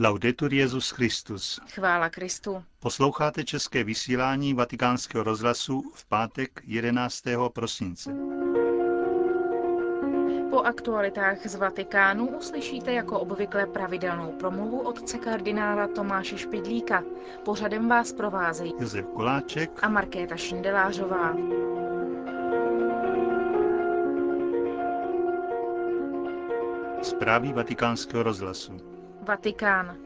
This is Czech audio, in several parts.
Laudetur Jezus Christus. Chvála Kristu. Posloucháte české vysílání Vatikánského rozhlasu v pátek 11. prosince. Po aktualitách z Vatikánu uslyšíte jako obvykle pravidelnou promluvu otce kardinála Tomáše Špidlíka. Pořadem vás provázejí Josef Koláček a Markéta Šindelářová. Zprávy vatikánského rozhlasu. Vatikán.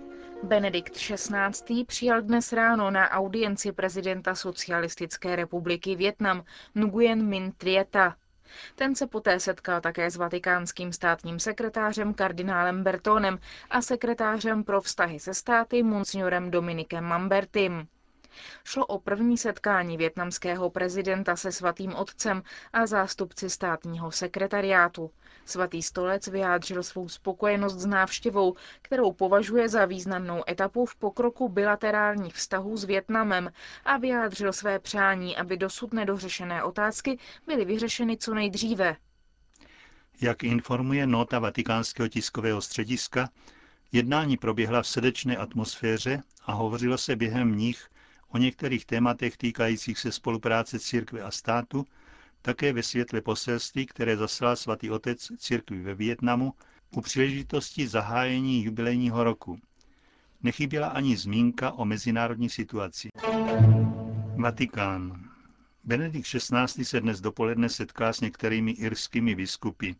Benedikt XVI. přijal dnes ráno na audienci prezidenta Socialistické republiky Větnam Nguyen Minh Trieta. Ten se poté setkal také s vatikánským státním sekretářem kardinálem Bertonem a sekretářem pro vztahy se státy monsignorem Dominikem Mambertim. Šlo o první setkání větnamského prezidenta se svatým otcem a zástupci státního sekretariátu. Svatý stolec vyjádřil svou spokojenost s návštěvou, kterou považuje za významnou etapu v pokroku bilaterálních vztahů s Větnamem a vyjádřil své přání, aby dosud nedořešené otázky byly vyřešeny co nejdříve. Jak informuje nota vatikánského tiskového střediska, jednání proběhla v srdečné atmosféře a hovořilo se během nich o některých tématech týkajících se spolupráce církve a státu, také ve světle poselství, které zaslal svatý otec církvi ve Vietnamu u příležitosti zahájení jubilejního roku. Nechyběla ani zmínka o mezinárodní situaci. Vatikán. Benedikt XVI. se dnes dopoledne setká s některými irskými biskupy.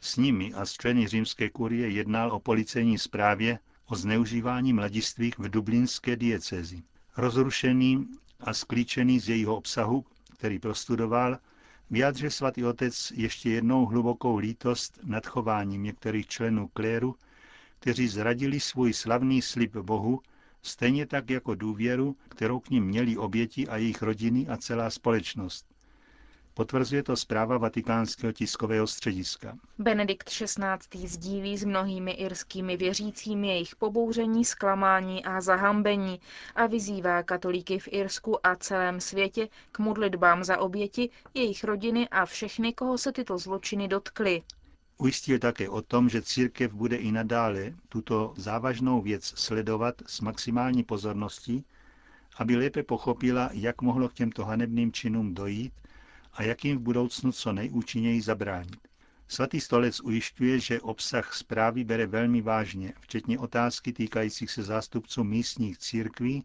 S nimi a s členy římské kurie jednal o policejní zprávě o zneužívání mladistvých v dublinské diecezi. Rozrušený a sklíčený z jejího obsahu, který prostudoval, vyjádřil svatý otec ještě jednou hlubokou lítost nad chováním některých členů kléru, kteří zradili svůj slavný slib Bohu, stejně tak jako důvěru, kterou k ním měli oběti a jejich rodiny a celá společnost. Potvrzuje to zpráva vatikánského tiskového střediska. Benedikt XVI. sdílí s mnohými irskými věřícími jejich pobouření, zklamání a zahambení a vyzývá katolíky v Irsku a celém světě k modlitbám za oběti, jejich rodiny a všechny, koho se tyto zločiny dotkly. Ujistil také o tom, že církev bude i nadále tuto závažnou věc sledovat s maximální pozorností, aby lépe pochopila, jak mohlo k těmto hanebným činům dojít a jak jim v budoucnu co nejúčinněji zabránit. Svatý stolec ujišťuje, že obsah zprávy bere velmi vážně, včetně otázky týkajících se zástupců místních církví,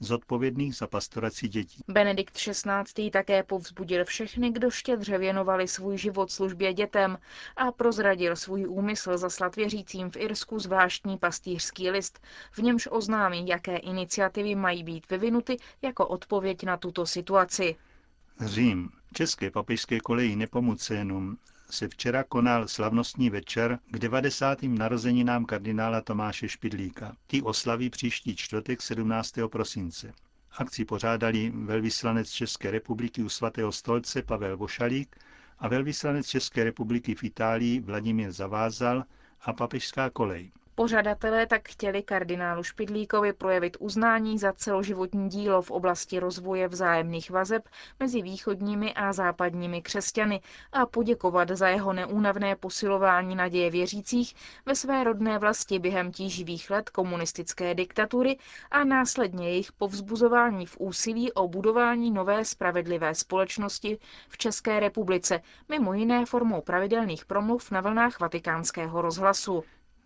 zodpovědných za pastoraci dětí. Benedikt XVI. také povzbudil všechny, kdo štědře věnovali svůj život službě dětem a prozradil svůj úmysl zaslat věřícím v Irsku zvláštní pastýřský list, v němž oznámí, jaké iniciativy mají být vyvinuty jako odpověď na tuto situaci. Řím. České papežské koleji Nepomucénum se včera konal slavnostní večer k 90. narozeninám kardinála Tomáše Špidlíka. Ty oslaví příští čtvrtek 17. prosince. Akci pořádali velvyslanec České republiky u svatého stolce Pavel Vošalík a velvyslanec České republiky v Itálii Vladimír Zavázal a papežská kolej. Pořadatelé tak chtěli kardinálu Špidlíkovi projevit uznání za celoživotní dílo v oblasti rozvoje vzájemných vazeb mezi východními a západními křesťany a poděkovat za jeho neúnavné posilování naděje věřících ve své rodné vlasti během tíživých let komunistické diktatury a následně jejich povzbuzování v úsilí o budování nové spravedlivé společnosti v České republice, mimo jiné formou pravidelných promluv na vlnách vatikánského rozhlasu.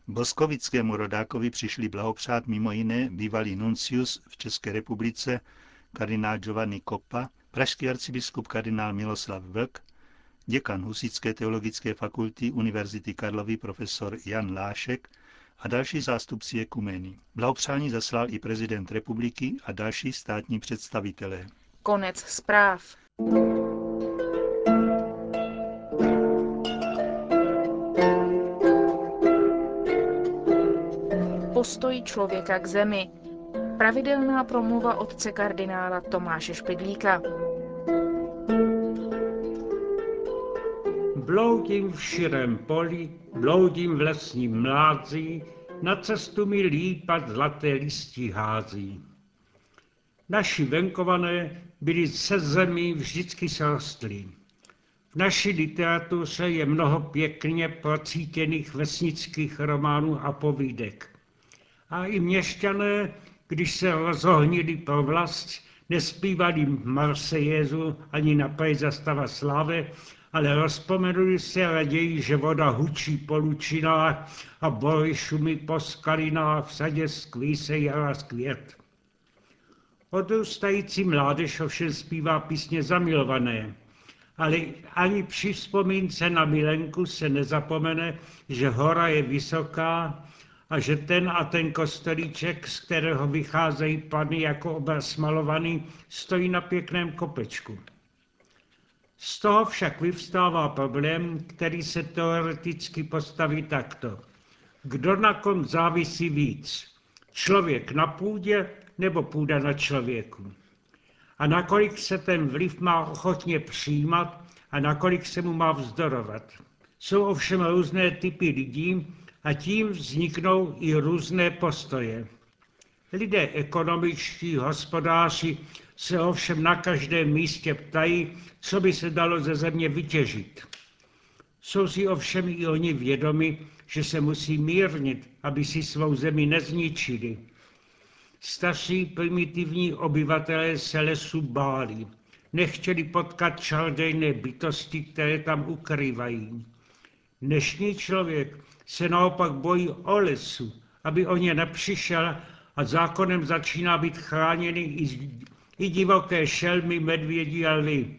Boskovickému rodákovi přišli blahopřát mimo jiné bývalý nuncius v České republice kardinál Giovanni Coppa, pražský arcibiskup kardinál Miloslav Vlk, děkan Husické teologické fakulty Univerzity Karlovy profesor Jan Lášek a další zástupci ekumény. Blahopřání zaslal i prezident republiky a další státní představitelé. Konec zpráv. Postoj člověka k zemi. Pravidelná promluva otce kardinála Tomáše Špidlíka. Bloudím v širém poli, bloudím v lesním mládzi, na cestu mi lípat zlaté listí hází. Naši venkované byli se zemí vždycky srostlí. V naší literatuře je mnoho pěkně procítěných vesnických románů a povídek A i měšťané, když se rozohnili pro vlast, nespívali Marsejézu ani na zastava slávy, ale rozpomenuli se raději, že voda hučí po lučinách a bory šumí po skalinách, v sadě skví se jara skvět. Odrůstající mládež ovšem zpívá písně zamilované, ale ani při vzpomínce na milenku se nezapomene, že hora je vysoká a že ten a ten kostelíček, z kterého vycházejí pany jako obraz malovaný, stojí na pěkném kopečku. Z toho však vyvstává problém, který se teoreticky postaví takto. Kdo na kom závisí víc? Člověk na půdě nebo půda na člověku? A nakolik se ten vliv má ochotně přijímat a nakolik se mu má vzdorovat? Jsou ovšem různé typy lidí a tím vzniknou i různé postoje. Lidé ekonomičtí, hospodáři se ovšem na každém místě ptají, co by se dalo ze země vytěžit. Jsou si ovšem i oni vědomi, že se musí mírnit, aby si svou zemi nezničili. Starší primitivní obyvatelé se lesu báli. Nechtěli potkat čarodejné bytosti, které tam ukrývají. Dnešní člověk se naopak bojí o lesu, aby o ně nepřišel a zákonem začíná být chráněný i, i divoké šelmy, medvědí a lvy.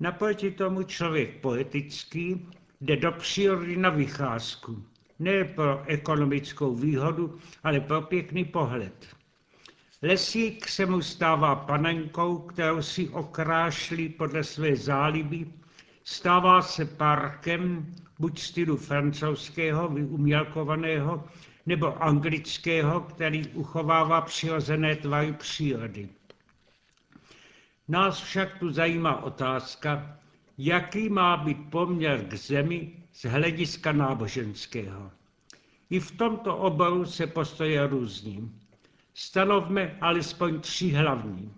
Naproti tomu člověk poetický jde do přírody na vycházku. Ne pro ekonomickou výhodu, ale pro pěkný pohled. Lesík se mu stává panenkou, kterou si okrášlí podle své záliby, stává se parkem, buď stylu francouzského, vyumělkovaného, nebo anglického, který uchovává přirozené tvary přírody. Nás však tu zajímá otázka, jaký má být poměr k zemi z hlediska náboženského. I v tomto oboru se postoje různí. Stanovme alespoň tři hlavní.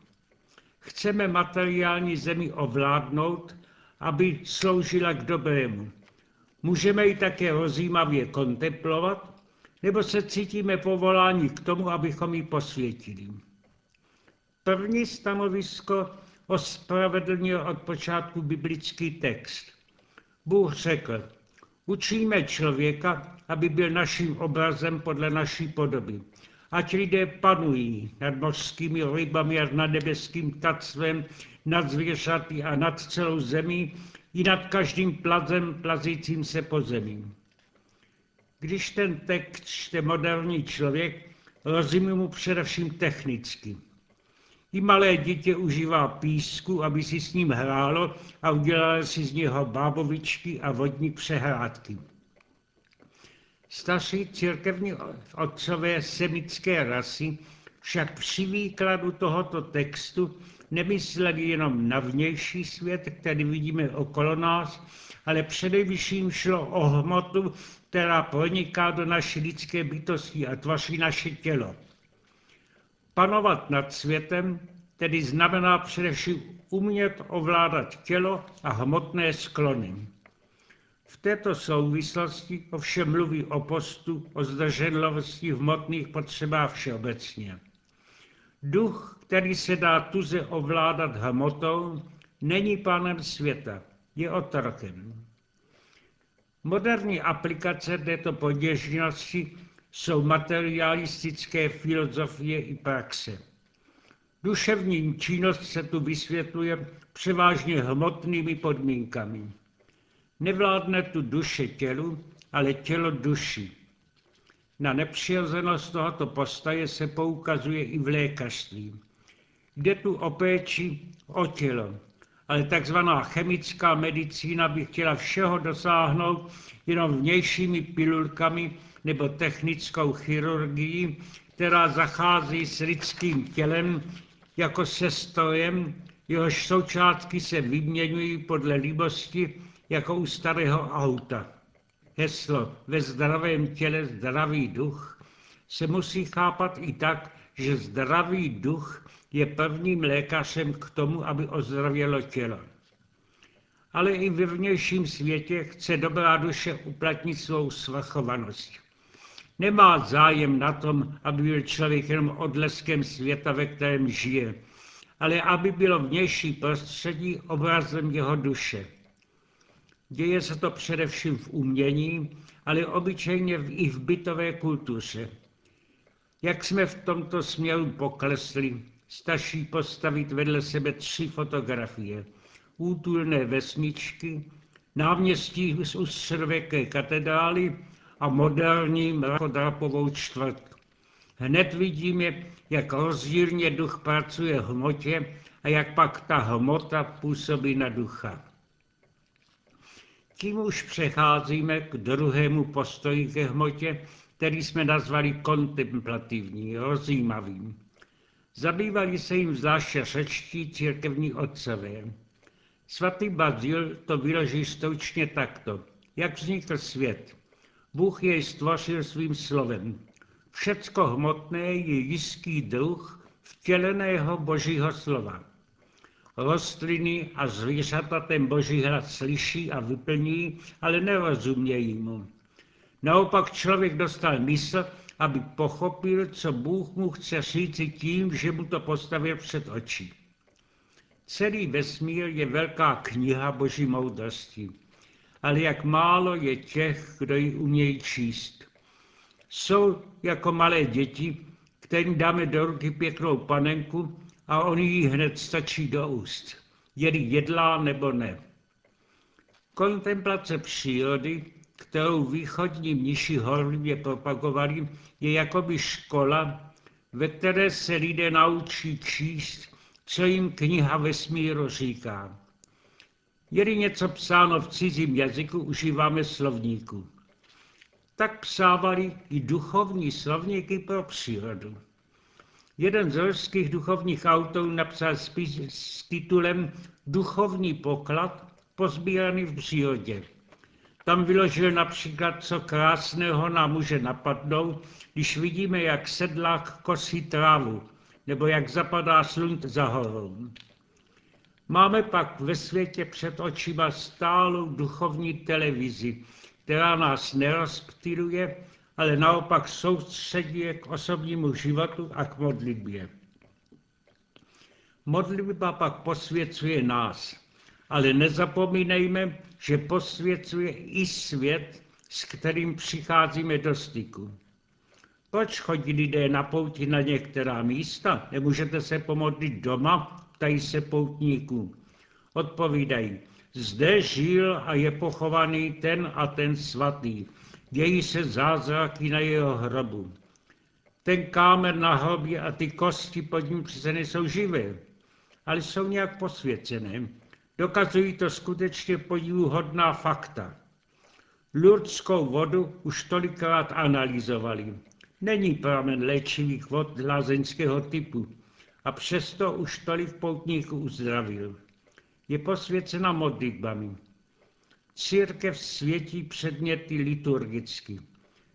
Chceme materiální zemi ovládnout, aby sloužila k dobrému. Můžeme ji také rozjímavě kontemplovat, nebo se cítíme povoláni k tomu, abychom ji posvětili. První stanovisko ospravedlnil od počátku biblický text. Bůh řekl, učíme člověka, aby byl naším obrazem podle naší podoby. Ať lidé panují nad mořskými rybami a nad nebeským tactvem, nad zvěřaty a nad celou zemí i nad každým plazem plazícím se po zemi. Když ten text čte moderní člověk, rozumí mu především technicky. I malé dítě užívá písku, aby si s ním hrálo a udělalo si z něho bábovičky a vodní přehrádky. Starší církevní otcové semické rasy však při výkladu tohoto textu nemysleli jenom na vnější svět, který vidíme okolo nás, ale především šlo o hmotu, která proniká do naší lidské bytosti a tvoří naše tělo. Panovat nad světem tedy znamená především umět ovládat tělo a hmotné sklony. V této souvislosti ovšem mluví o postu, o zdrženlosti v hmotných potřebách všeobecně. Duch, který se dá tuze ovládat hmotou, není pánem světa, je otrokem. Moderní aplikace této poděžnosti jsou materialistické filozofie i praxe. Duševní činnost se tu vysvětluje převážně hmotnými podmínkami. Nevládne tu duše tělu, ale tělo duši. Na nepřirozenost tohoto postaje se poukazuje i v lékařství. Jde tu o péči o tělo, ale takzvaná chemická medicína by chtěla všeho dosáhnout jenom vnějšími pilulkami nebo technickou chirurgií, která zachází s lidským tělem jako se strojem, jehož součátky se vyměňují podle líbosti jako u starého auta. Heslo ve zdravém těle zdravý duch se musí chápat i tak, že zdravý duch je prvním lékařem k tomu, aby ozdravělo tělo. Ale i ve vnějším světě chce dobrá duše uplatnit svou svrchovanost. Nemá zájem na tom, aby byl člověk jenom odleskem světa, ve kterém žije, ale aby bylo vnější prostředí obrazem jeho duše. Děje se to především v umění, ale obyčejně i v bytové kultuře. Jak jsme v tomto směru poklesli, stačí postavit vedle sebe tři fotografie. Útulné vesničky, náměstí z ústředověké katedrály a moderní mrakodrapovou čtvrt. Hned vidíme, jak rozdílně duch pracuje v hmotě a jak pak ta hmota působí na ducha. Tím už přecházíme k druhému postoji ke hmotě, který jsme nazvali kontemplativní, rozjímavým. Zabývali se jim zvláště řečtí církevní otcové. Svatý Bazil to vyloží stoučně takto. Jak vznikl svět? Bůh jej stvořil svým slovem. Všecko hmotné je jistý druh vtěleného božího slova. Rostliny a zvířata ten boží hlad slyší a vyplní, ale nerozumějí mu. Naopak člověk dostal mysl, aby pochopil, co Bůh mu chce říci tím, že mu to postavil před oči. Celý vesmír je velká kniha boží moudrosti, ale jak málo je těch, kdo ji umějí číst. Jsou jako malé děti, kterým dáme do ruky pěknou panenku a oni ji hned stačí do úst, jeli jedlá nebo ne. Kontemplace přírody, kterou východní mniši horlivě propagovali, je jakoby škola, ve které se lidé naučí číst, co jim kniha vesmíru říká. Je-li něco psáno v cizím jazyku, užíváme slovníku. Tak psávali i duchovní slovníky pro přírodu. Jeden z ruských duchovních autorů napsal spis s titulem Duchovní poklad pozbíraný v přírodě. Tam vyložil například, co krásného nám může napadnout, když vidíme, jak sedlák kosí trávu, nebo jak zapadá slunce za horou. Máme pak ve světě před očima stálou duchovní televizi, která nás nerozptyluje, ale naopak soustředí k osobnímu životu a k modlitbě. Modlitba pak posvěcuje nás, ale nezapomínejme, že posvěcuje i svět, s kterým přicházíme do styku. Proč chodí lidé na pouti na některá místa? Nemůžete se pomodlit doma? Ptají se poutníků. Odpovídají, zde žil a je pochovaný ten a ten svatý. Dějí se zázraky na jeho hrobu. Ten kámen na hrobě a ty kosti pod ním přece nejsou živé, ale jsou nějak posvěcené. Dokazují to skutečně podivuhodná fakta. Lurdskou vodu už tolikrát analyzovali. Není pramen léčivých vod lázeňského typu a přesto už tolik poutníků uzdravil. Je posvěcena modlitbami. Církev světí předměty liturgicky.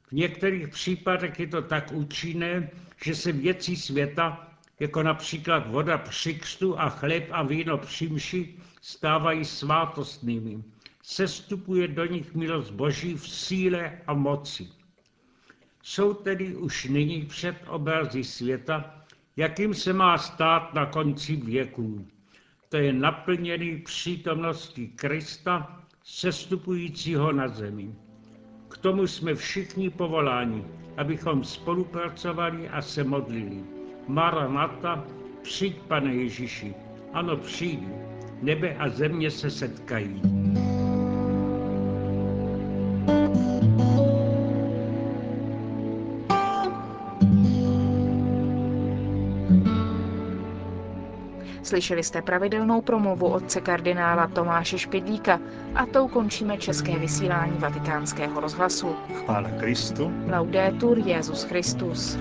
V některých případech je to tak účinné, že se věcí světa, jako například voda při křtu a chléb a víno při mši, stávají svátostnými. Sestupuje do nich milost Boží v síle a moci. Jsou tedy už nyní před obrazy světa, jakým se má stát na konci věků. To je naplněný přítomností Krista, sestupujícího na zemi. K tomu jsme všichni povoláni, abychom spolupracovali a se modlili. Maranata, přijď, pane Ježíši. Ano, přijď. Nebe a země se setkají. Slyšeli jste pravidelnou promluvu otce kardinála Tomáše Špidlíka a tou končíme české vysílání vatikánského rozhlasu. Chvála Kristu. Laudetur Jezus Christus.